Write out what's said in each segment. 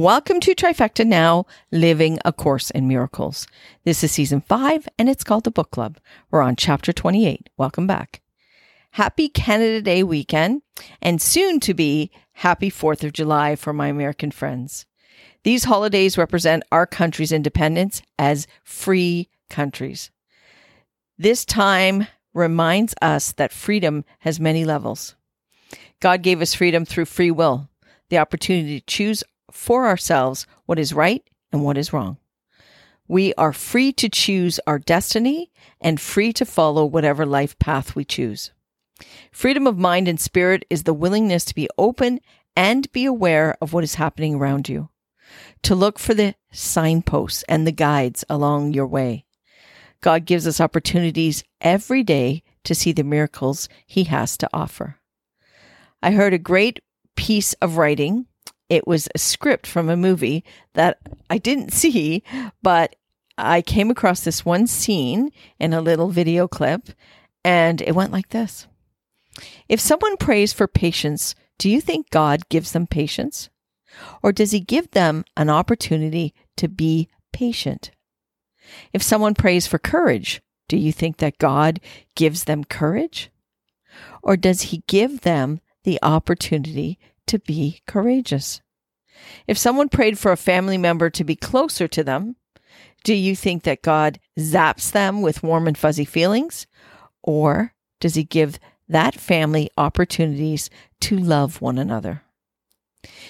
Welcome to Trifecta Now, Living a Course in Miracles. This is season five and it's called the Book Club. We're on chapter 28. Welcome back. Happy Canada Day weekend and soon to be happy 4th of July for my American friends. These holidays represent our country's independence as free countries. This time reminds us that freedom has many levels. God gave us freedom through free will, the opportunity to choose for ourselves what is right and what is wrong. We are free to choose our destiny and free to follow whatever life path we choose. Freedom of mind and spirit is the willingness to be open and be aware of what is happening around you, to look for the signposts and the guides along your way. God gives us opportunities every day to see the miracles He has to offer. I heard a great piece of writing. It was a script from a movie that I didn't see, but I came across this one scene in a little video clip, and it went like this If someone prays for patience, do you think God gives them patience? Or does he give them an opportunity to be patient? If someone prays for courage, do you think that God gives them courage? Or does he give them the opportunity to be courageous? If someone prayed for a family member to be closer to them, do you think that God zaps them with warm and fuzzy feelings? Or does he give that family opportunities to love one another?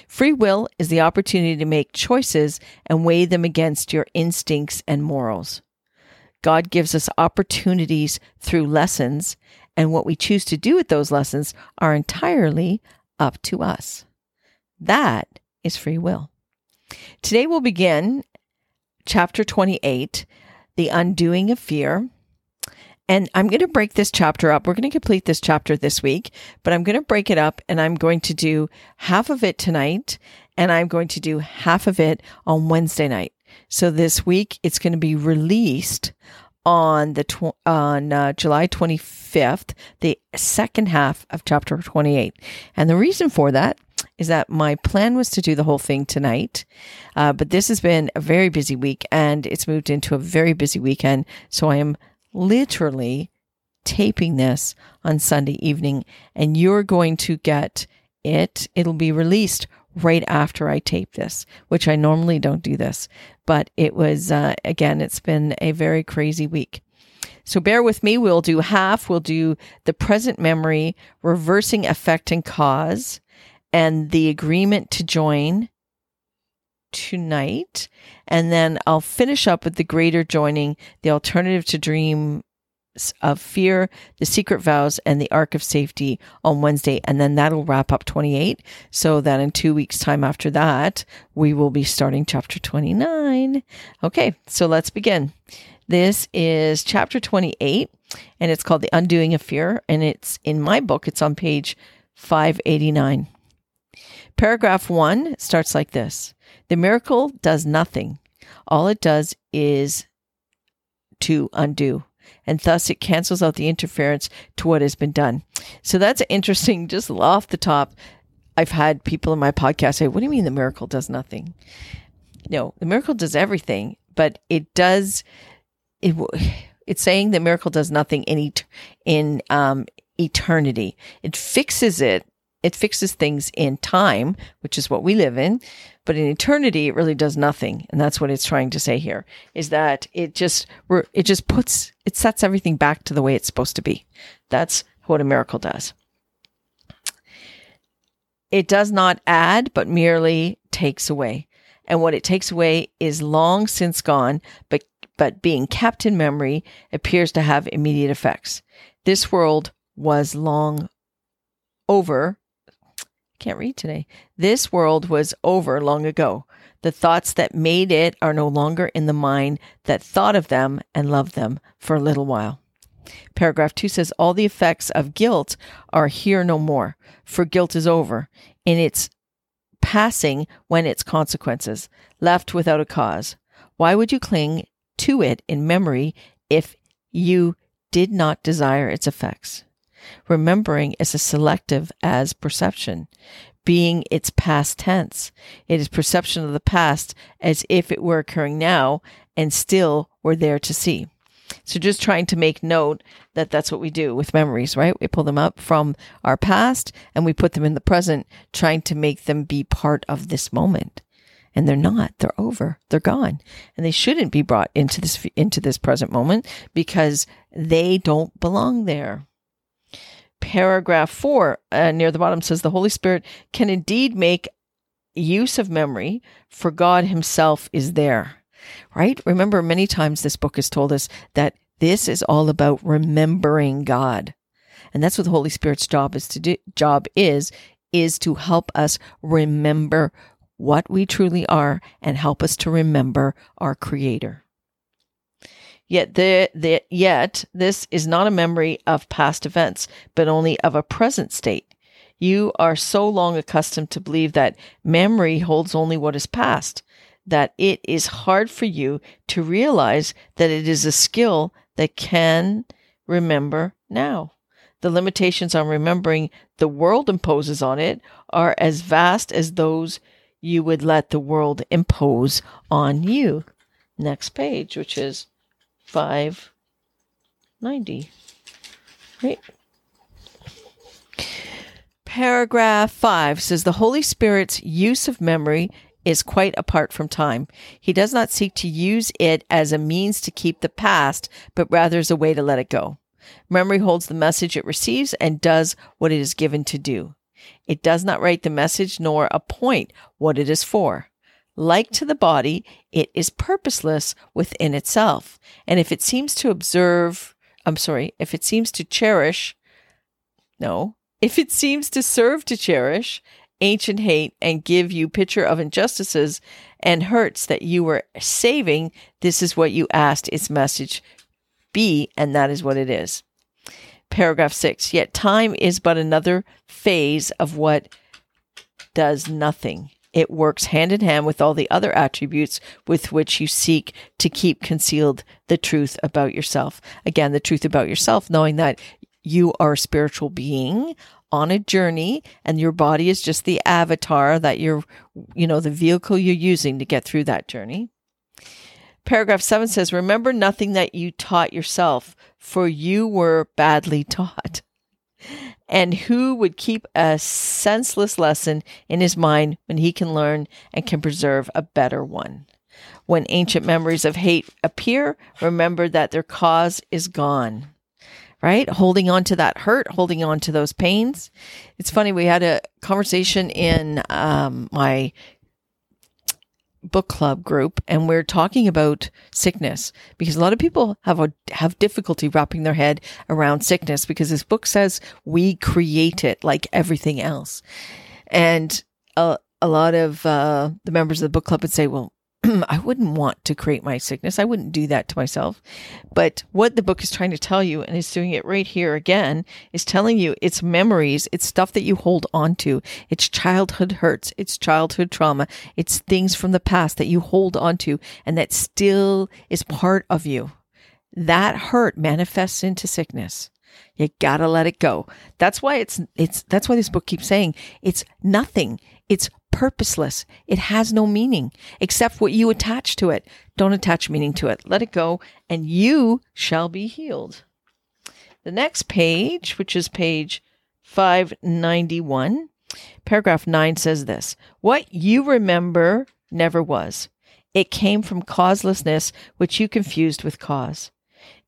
Free will is the opportunity to make choices and weigh them against your instincts and morals. God gives us opportunities through lessons, and what we choose to do with those lessons are entirely up to us. That is free will. Today we'll begin chapter 28, The Undoing of Fear. And I'm going to break this chapter up. We're going to complete this chapter this week, but I'm going to break it up and I'm going to do half of it tonight and I'm going to do half of it on Wednesday night. So this week it's going to be released on the tw- on uh, July 25th, the second half of chapter 28. And the reason for that is that my plan was to do the whole thing tonight, uh, but this has been a very busy week and it's moved into a very busy weekend. So I am literally taping this on Sunday evening, and you're going to get it. It'll be released right after I tape this, which I normally don't do this. But it was, uh, again, it's been a very crazy week. So bear with me. We'll do half. We'll do the present memory, reversing effect and cause, and the agreement to join tonight. And then I'll finish up with the greater joining, the alternative to dream of fear, the secret vows, and the ark of safety on Wednesday. And then that'll wrap up 28. So that in two weeks' time after that, we will be starting chapter 29. Okay, so let's begin. This is chapter 28, and it's called The Undoing of Fear. And it's in my book, it's on page 589. Paragraph one starts like this The miracle does nothing. All it does is to undo. And thus it cancels out the interference to what has been done. So that's interesting, just off the top. I've had people in my podcast say, What do you mean the miracle does nothing? No, the miracle does everything, but it does, it, it's saying the miracle does nothing in, in um, eternity. It fixes it it fixes things in time, which is what we live in, but in eternity it really does nothing. And that's what it's trying to say here is that it just it just puts it sets everything back to the way it's supposed to be. That's what a miracle does. It does not add, but merely takes away. And what it takes away is long since gone, but but being kept in memory appears to have immediate effects. This world was long over can't read today. This world was over long ago. The thoughts that made it are no longer in the mind that thought of them and loved them for a little while. Paragraph 2 says all the effects of guilt are here no more, for guilt is over in its passing when its consequences, left without a cause. Why would you cling to it in memory if you did not desire its effects? Remembering is as selective as perception, being its past tense. It is perception of the past as if it were occurring now and still were there to see. So just trying to make note that that's what we do with memories, right? We pull them up from our past and we put them in the present, trying to make them be part of this moment. And they're not. They're over. They're gone. And they shouldn't be brought into this into this present moment because they don't belong there. Paragraph 4 uh, near the bottom says the Holy Spirit can indeed make use of memory for God himself is there right? Remember, many times this book has told us that this is all about remembering God. And that's what the Holy Spirit's job is to do, job is, is to help us remember what we truly are and help us to remember our creator. Yet the, the, yet this is not a memory of past events, but only of a present state. You are so long accustomed to believe that memory holds only what is past that it is hard for you to realize that it is a skill that can remember now. The limitations on remembering the world imposes on it are as vast as those you would let the world impose on you. Next page, which is 590. Right? Paragraph 5 says the Holy Spirit's use of memory is quite apart from time. He does not seek to use it as a means to keep the past, but rather as a way to let it go. Memory holds the message it receives and does what it is given to do. It does not write the message nor appoint what it is for. Like to the body, it is purposeless within itself. And if it seems to observe, I'm sorry, if it seems to cherish, no, if it seems to serve to cherish ancient hate and give you picture of injustices and hurts that you were saving, this is what you asked its message be, and that is what it is. Paragraph six, yet time is but another phase of what does nothing. It works hand in hand with all the other attributes with which you seek to keep concealed the truth about yourself. Again, the truth about yourself, knowing that you are a spiritual being on a journey and your body is just the avatar that you're, you know, the vehicle you're using to get through that journey. Paragraph seven says, Remember nothing that you taught yourself, for you were badly taught. And who would keep a senseless lesson in his mind when he can learn and can preserve a better one? When ancient memories of hate appear, remember that their cause is gone right? Holding on to that hurt, holding on to those pains. It's funny, we had a conversation in um, my book club group and we're talking about sickness because a lot of people have a have difficulty wrapping their head around sickness because this book says we create it like everything else. And a, a lot of uh, the members of the book club would say well I wouldn't want to create my sickness. I wouldn't do that to myself. But what the book is trying to tell you, and it's doing it right here again, is telling you it's memories, it's stuff that you hold on to, it's childhood hurts, it's childhood trauma, it's things from the past that you hold on to and that still is part of you. That hurt manifests into sickness. You gotta let it go. That's why it's, it's, that's why this book keeps saying it's nothing. It's purposeless. It has no meaning except what you attach to it. Don't attach meaning to it. Let it go and you shall be healed. The next page, which is page 591, paragraph 9 says this What you remember never was. It came from causelessness, which you confused with cause.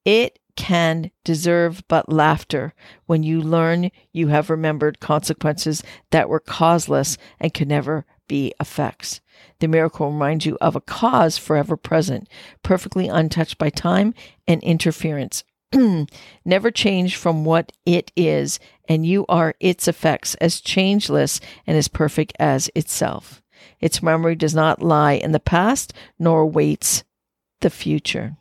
It can deserve but laughter when you learn you have remembered consequences that were causeless and can never be effects. The miracle reminds you of a cause forever present, perfectly untouched by time and interference. never change from what it is, and you are its effects as changeless and as perfect as itself. Its memory does not lie in the past nor waits the future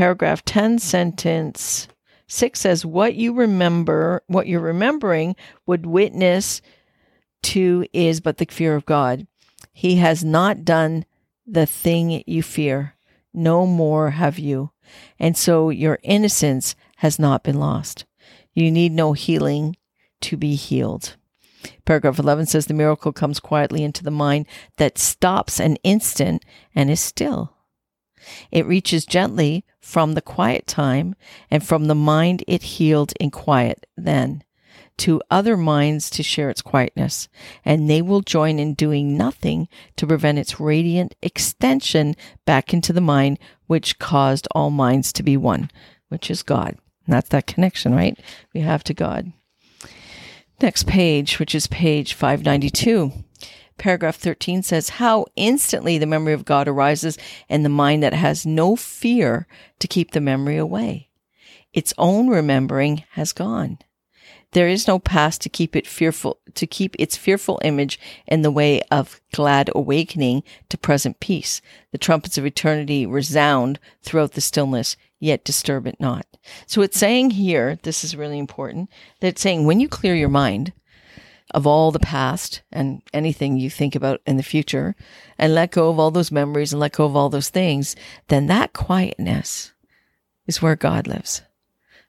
paragraph 10, sentence 6 says, What you remember, what you're remembering would witness to is but the fear of God. He has not done the thing you fear. No more have you. And so your innocence has not been lost. You need no healing to be healed. Paragraph 11 says the miracle comes quietly into the mind that stops an instant and is still. It reaches gently from the quiet time and from the mind it healed in quiet then to other minds to share its quietness, and they will join in doing nothing to prevent its radiant extension back into the mind which caused all minds to be one, which is God. And that's that connection, right? We have to God. Next page, which is page 592. Paragraph 13 says, How instantly the memory of God arises in the mind that has no fear to keep the memory away. Its own remembering has gone. There is no past to keep it fearful, to keep its fearful image in the way of glad awakening to present peace. The trumpets of eternity resound throughout the stillness, yet disturb it not. So it's saying here, this is really important, that it's saying when you clear your mind of all the past and anything you think about in the future and let go of all those memories and let go of all those things, then that quietness is where God lives.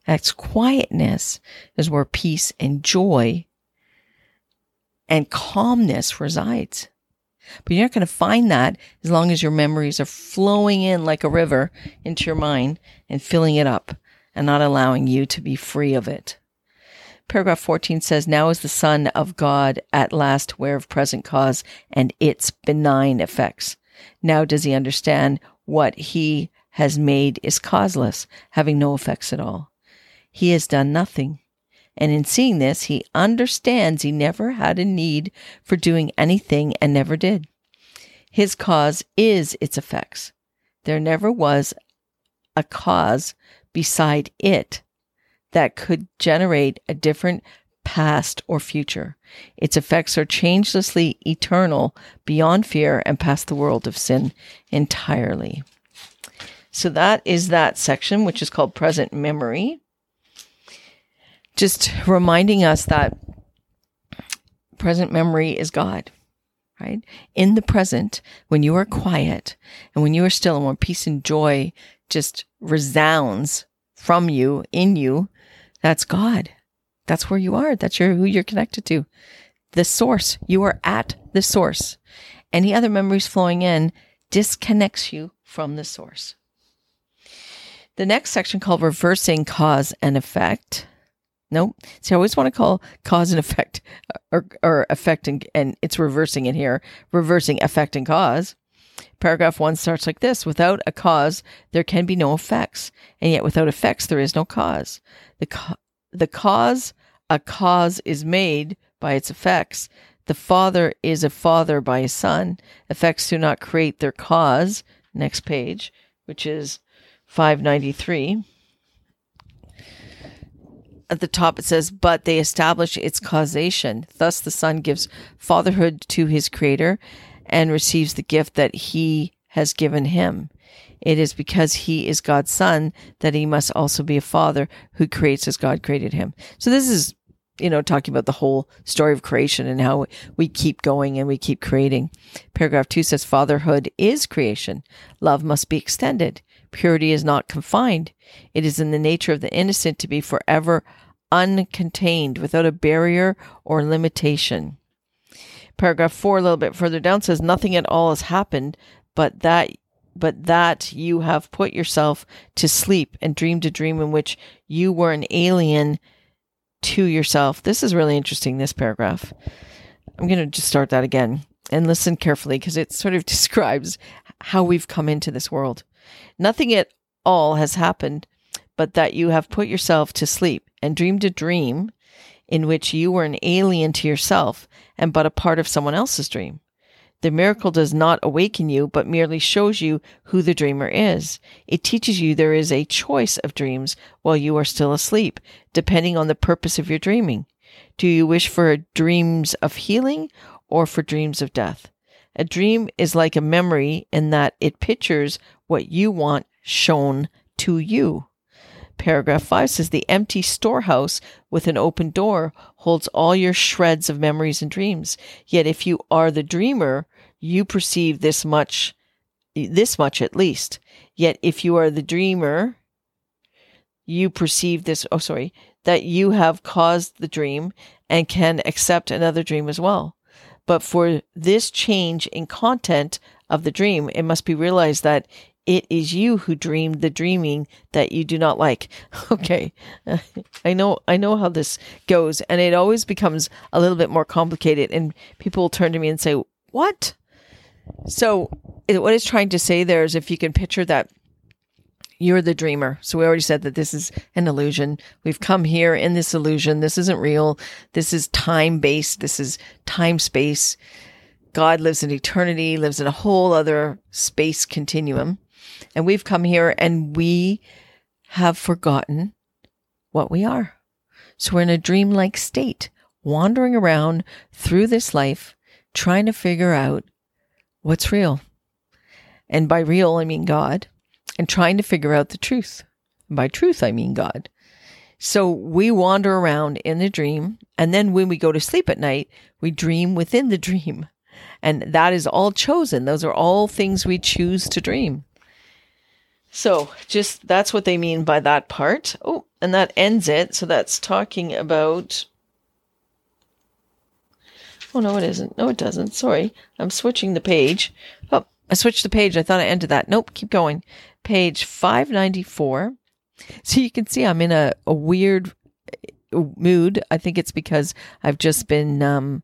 That's quietness is where peace and joy and calmness resides. But you're not going to find that as long as your memories are flowing in like a river into your mind and filling it up and not allowing you to be free of it. Paragraph 14 says, Now is the Son of God at last aware of present cause and its benign effects. Now does he understand what he has made is causeless, having no effects at all he has done nothing. And in seeing this, he understands he never had a need for doing anything and never did. His cause is its effects. There never was a cause beside it that could generate a different past or future. Its effects are changelessly eternal, beyond fear, and past the world of sin entirely. So that is that section, which is called present memory just reminding us that present memory is God, right? In the present, when you are quiet and when you are still and when peace and joy just resounds from you, in you, that's God. That's where you are. That's your, who you're connected to. The source. You are at the source. Any other memories flowing in disconnects you from the source. The next section called reversing cause and effect Nope. See, I always want to call cause and effect or, or effect and, and it's reversing in here, reversing effect and cause. Paragraph one starts like this Without a cause, there can be no effects. And yet, without effects, there is no cause. The, co- the cause, a cause is made by its effects. The father is a father by his son. Effects do not create their cause. Next page, which is 593 at the top it says, but they establish its causation. Thus, the Son gives fatherhood to his Creator and receives the gift that he has given him. It is because he is God's Son that he must also be a father who creates as God created him. So, this is, you know, talking about the whole story of creation and how we keep going and we keep creating. Paragraph two says, Fatherhood is creation. Love must be extended. Purity is not confined. It is in the nature of the innocent to be forever uncontained without a barrier or limitation. Paragraph four, a little bit further down, says nothing at all has happened, but that but that you have put yourself to sleep and dreamed a dream in which you were an alien to yourself. This is really interesting, this paragraph. I'm going to just start that again and listen carefully because it sort of describes how we've come into this world. Nothing at all has happened, but that you have put yourself to sleep and dreamed a dream in which you were an alien to yourself and but a part of someone else's dream. The miracle does not awaken you, but merely shows you who the dreamer is. It teaches you there is a choice of dreams while you are still asleep, depending on the purpose of your dreaming. Do you wish for dreams of healing or for dreams of death? A dream is like a memory in that it pictures what you want shown to you. Paragraph 5 says the empty storehouse with an open door holds all your shreds of memories and dreams. Yet if you are the dreamer, you perceive this much, this much at least. Yet if you are the dreamer, you perceive this, oh, sorry, that you have caused the dream and can accept another dream as well. But for this change in content of the dream, it must be realized that it is you who dreamed the dreaming that you do not like. Okay. I know I know how this goes and it always becomes a little bit more complicated and people will turn to me and say, "What?" So, what it's trying to say there is if you can picture that you're the dreamer. So we already said that this is an illusion. We've come here in this illusion. This isn't real. This is time based. This is time space. God lives in eternity, lives in a whole other space continuum. And we've come here and we have forgotten what we are. So we're in a dreamlike state, wandering around through this life, trying to figure out what's real. And by real, I mean God and trying to figure out the truth. By truth, I mean God. So we wander around in the dream. And then when we go to sleep at night, we dream within the dream. And that is all chosen. Those are all things we choose to dream. So just that's what they mean by that part. Oh, and that ends it. So that's talking about. Oh, no, it isn't. No, it doesn't. Sorry. I'm switching the page. Oh, I switched the page. I thought I ended that. Nope, keep going page 594. So you can see I'm in a, a weird uh, mood. I think it's because I've just been, um,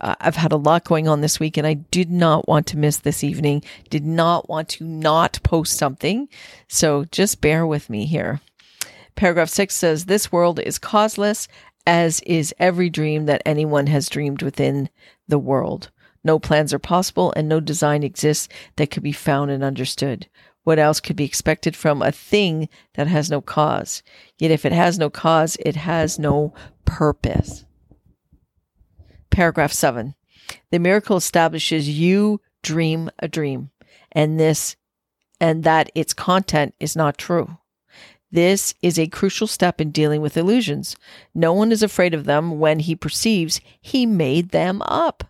uh, I've had a lot going on this week and I did not want to miss this evening, did not want to not post something. So just bear with me here. Paragraph six says, This world is causeless, as is every dream that anyone has dreamed within the world. No plans are possible and no design exists that could be found and understood. What else could be expected from a thing that has no cause? Yet if it has no cause, it has no purpose. Paragraph seven. The miracle establishes you dream a dream and this and that its content is not true. This is a crucial step in dealing with illusions. No one is afraid of them when he perceives he made them up.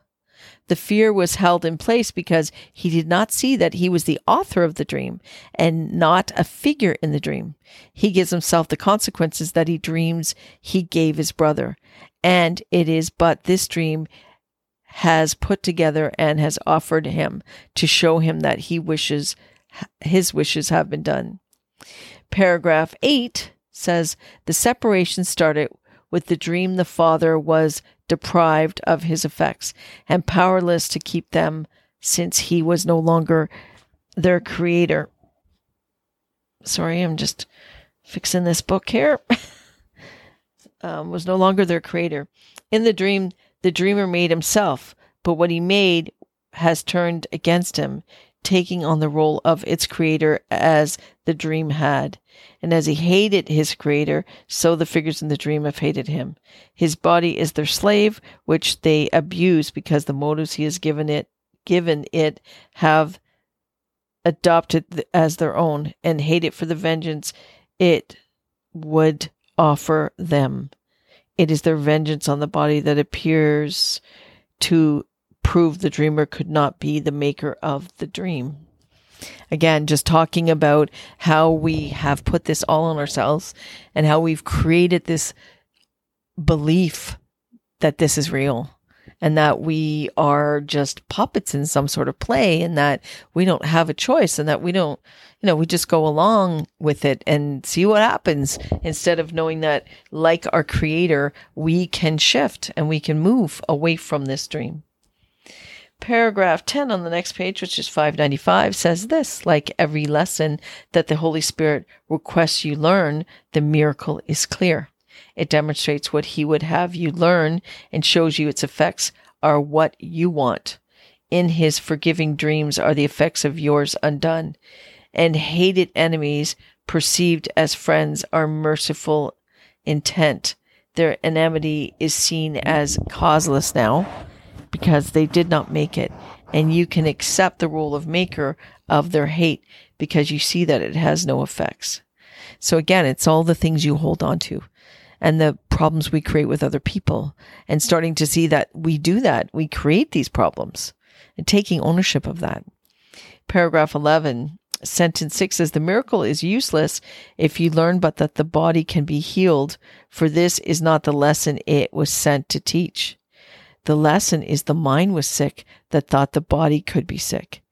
The fear was held in place because he did not see that he was the author of the dream and not a figure in the dream. He gives himself the consequences that he dreams he gave his brother. And it is but this dream has put together and has offered him to show him that he wishes his wishes have been done. Paragraph 8 says the separation started with the dream the father was deprived of his effects and powerless to keep them since he was no longer their creator. Sorry, I'm just fixing this book here. um, was no longer their creator. In the dream, the dreamer made himself, but what he made has turned against him taking on the role of its creator as the dream had. And as he hated his creator, so the figures in the dream have hated him. His body is their slave, which they abuse because the motives he has given it given it have adopted as their own and hate it for the vengeance it would offer them. It is their vengeance on the body that appears to prove the dreamer could not be the maker of the dream. Again, just talking about how we have put this all on ourselves and how we've created this belief that this is real and that we are just puppets in some sort of play and that we don't have a choice and that we don't, you know, we just go along with it and see what happens instead of knowing that like our creator, we can shift and we can move away from this dream. Paragraph 10 on the next page, which is 595, says this Like every lesson that the Holy Spirit requests you learn, the miracle is clear. It demonstrates what He would have you learn and shows you its effects are what you want. In His forgiving dreams are the effects of yours undone, and hated enemies perceived as friends are merciful intent. Their enmity is seen as causeless now because they did not make it. And you can accept the role of maker of their hate because you see that it has no effects. So again, it's all the things you hold on to and the problems we create with other people and starting to see that we do that. We create these problems and taking ownership of that. Paragraph 11 Sentence six says the miracle is useless if you learn but that the body can be healed, for this is not the lesson it was sent to teach. The lesson is the mind was sick that thought the body could be sick.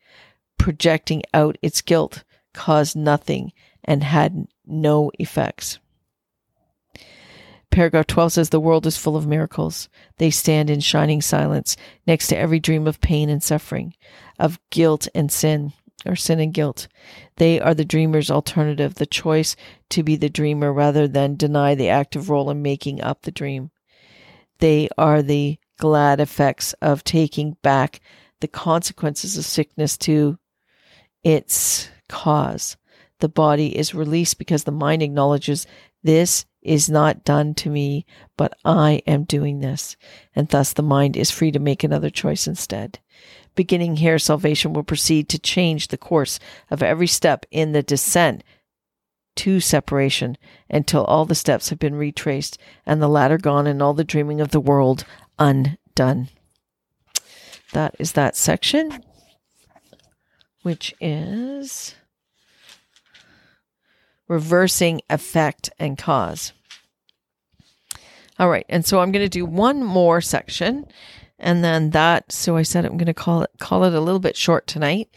Projecting out its guilt caused nothing and had no effects. Paragraph 12 says the world is full of miracles. They stand in shining silence next to every dream of pain and suffering, of guilt and sin or sin and guilt. They are the dreamer's alternative, the choice to be the dreamer rather than deny the active role in making up the dream. They are the glad effects of taking back the consequences of sickness to its cause. The body is released because the mind acknowledges this is not done to me, but I am doing this. And thus the mind is free to make another choice instead. Beginning here, salvation will proceed to change the course of every step in the descent to separation until all the steps have been retraced and the ladder gone and all the dreaming of the world undone. That is that section, which is reversing effect and cause. All right, and so I'm going to do one more section and then that so I said I'm going to call it call it a little bit short tonight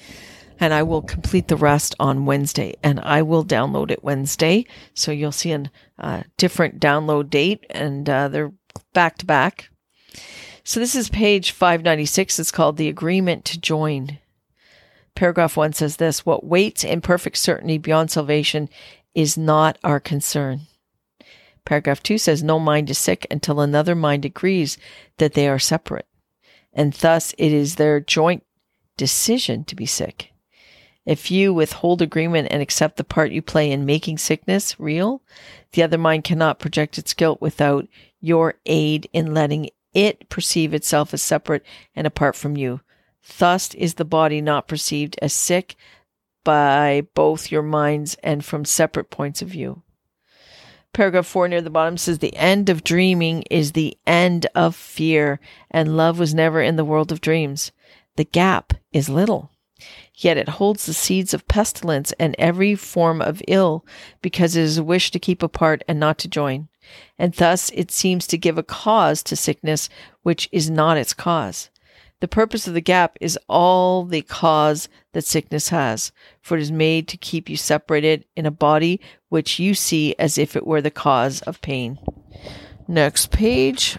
and I will complete the rest on Wednesday and I will download it Wednesday so you'll see a uh, different download date and uh, they're back to back. So this is page 596 it's called the agreement to join. Paragraph 1 says this what waits in perfect certainty beyond salvation is not our concern. Paragraph 2 says no mind is sick until another mind agrees that they are separate and thus it is their joint decision to be sick. If you withhold agreement and accept the part you play in making sickness real, the other mind cannot project its guilt without your aid in letting it perceive itself as separate and apart from you. Thus is the body not perceived as sick by both your minds and from separate points of view. Paragraph four near the bottom says the end of dreaming is the end of fear, and love was never in the world of dreams. The gap is little. Yet it holds the seeds of pestilence and every form of ill, because it is a wish to keep apart and not to join. And thus it seems to give a cause to sickness which is not its cause. The purpose of the gap is all the cause that sickness has, for it is made to keep you separated in a body which you see as if it were the cause of pain. Next page.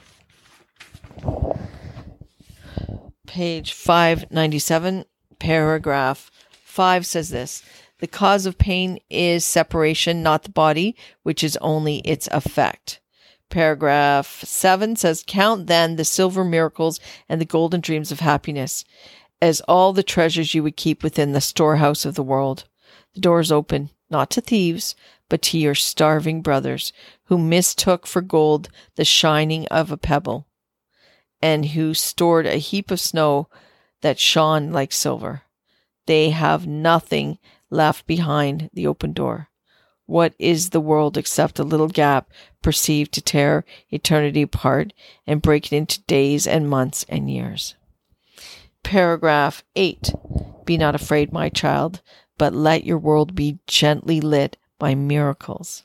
Page 597, paragraph 5 says this The cause of pain is separation, not the body, which is only its effect. Paragraph 7 says, Count then the silver miracles and the golden dreams of happiness as all the treasures you would keep within the storehouse of the world. The door is open, not to thieves, but to your starving brothers, who mistook for gold the shining of a pebble, and who stored a heap of snow that shone like silver. They have nothing left behind the open door. What is the world except a little gap perceived to tear eternity apart and break it into days and months and years? Paragraph 8 Be not afraid, my child, but let your world be gently lit by miracles.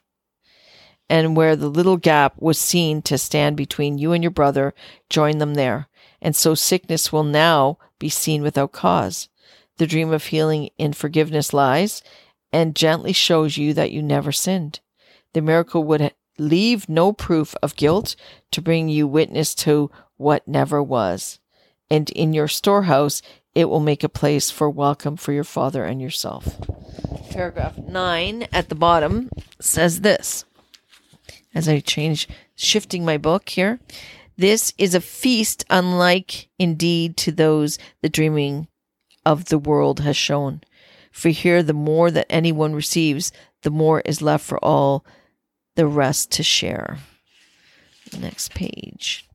And where the little gap was seen to stand between you and your brother, join them there. And so sickness will now be seen without cause. The dream of healing in forgiveness lies, and gently shows you that you never sinned. The miracle would leave no proof of guilt to bring you witness to what never was. And in your storehouse, it will make a place for welcome for your father and yourself. Paragraph 9 at the bottom says this. As I change, shifting my book here, this is a feast unlike indeed to those the dreaming of the world has shown. For here, the more that anyone receives, the more is left for all the rest to share. Next page.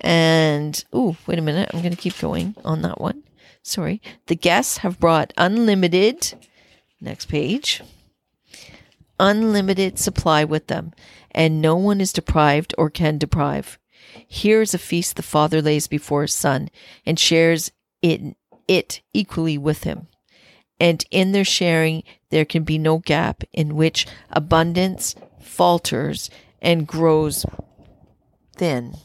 And, oh, wait a minute. I'm going to keep going on that one. Sorry. The guests have brought unlimited, next page, unlimited supply with them, and no one is deprived or can deprive. Here is a feast the Father lays before his Son and shares it, it equally with him And in their sharing, there can be no gap in which abundance falters and grows thin.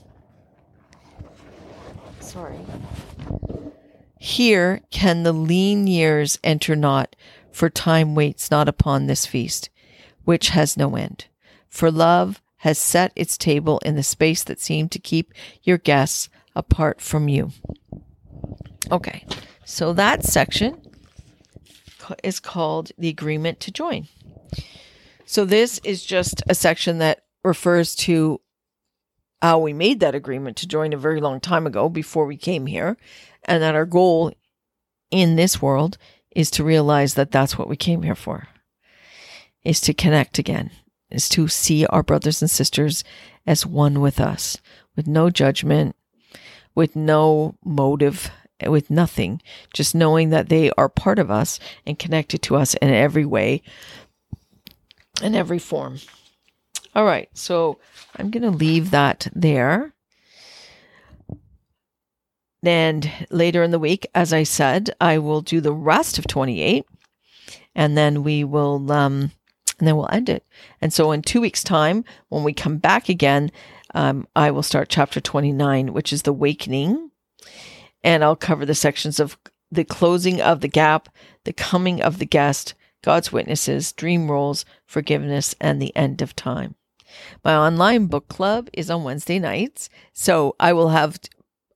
Sorry. Here can the lean years enter not, for time waits not upon this feast, which has no end. For love has set its table in the space that seemed to keep your guests apart from you. Okay, so that section is called the agreement to join. So this is just a section that refers to how we made that agreement to join a very long time ago before we came here, and that our goal in this world is to realize that that's what we came here for is to connect again is to see our brothers and sisters as one with us with no judgment with no motive with nothing just knowing that they are part of us and connected to us in every way in every form all right so i'm going to leave that there and later in the week, as I said, I will do the rest of 28 and then we will, um, and then we'll end it. And so in two weeks' time, when we come back again, um, I will start chapter 29, which is the awakening. And I'll cover the sections of the closing of the gap, the coming of the guest, God's witnesses, dream roles, forgiveness, and the end of time. My online book club is on Wednesday nights. So I will have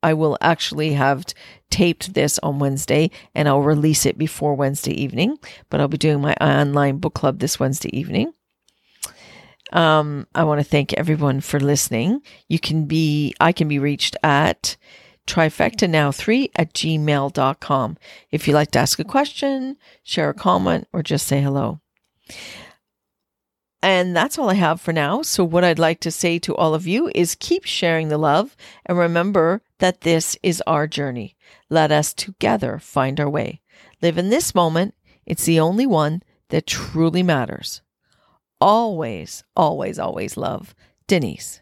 I will actually have taped this on Wednesday and I'll release it before Wednesday evening, but I'll be doing my online book club this Wednesday evening. Um, I want to thank everyone for listening. You can be, I can be reached at trifecta now three at gmail.com. If you'd like to ask a question, share a comment, or just say hello. And that's all I have for now. So, what I'd like to say to all of you is keep sharing the love and remember that this is our journey. Let us together find our way. Live in this moment. It's the only one that truly matters. Always, always, always love. Denyse.